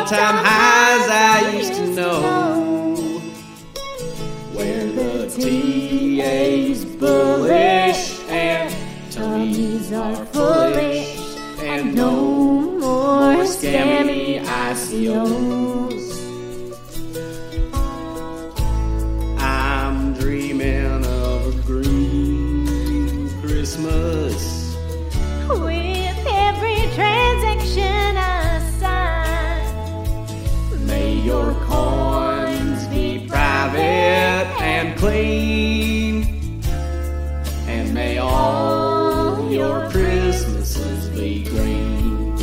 all-time highs I used to know. Where the TA's bullish and tummies are foolish and no more scammy ICOs. Clean. And may all your Christmases be green.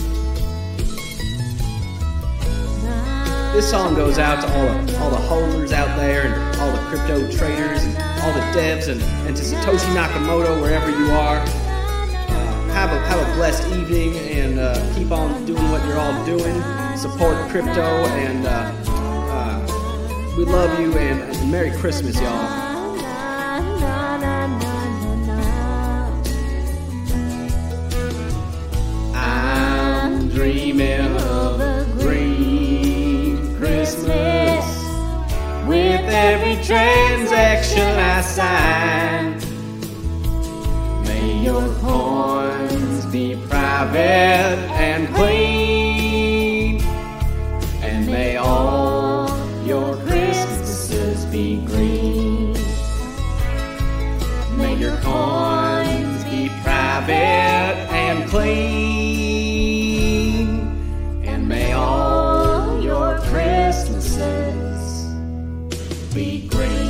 This song goes out to all the, all the holders out there and all the crypto traders and all the devs and, and to Satoshi Nakamoto wherever you are. Uh, have a have a blessed evening and uh, keep on doing what you're all doing. Support crypto and uh, love you and, Merry Christmas, y'all. I'm dreaming of a green Christmas with every transaction I sign. May your coins be private and clean. be great.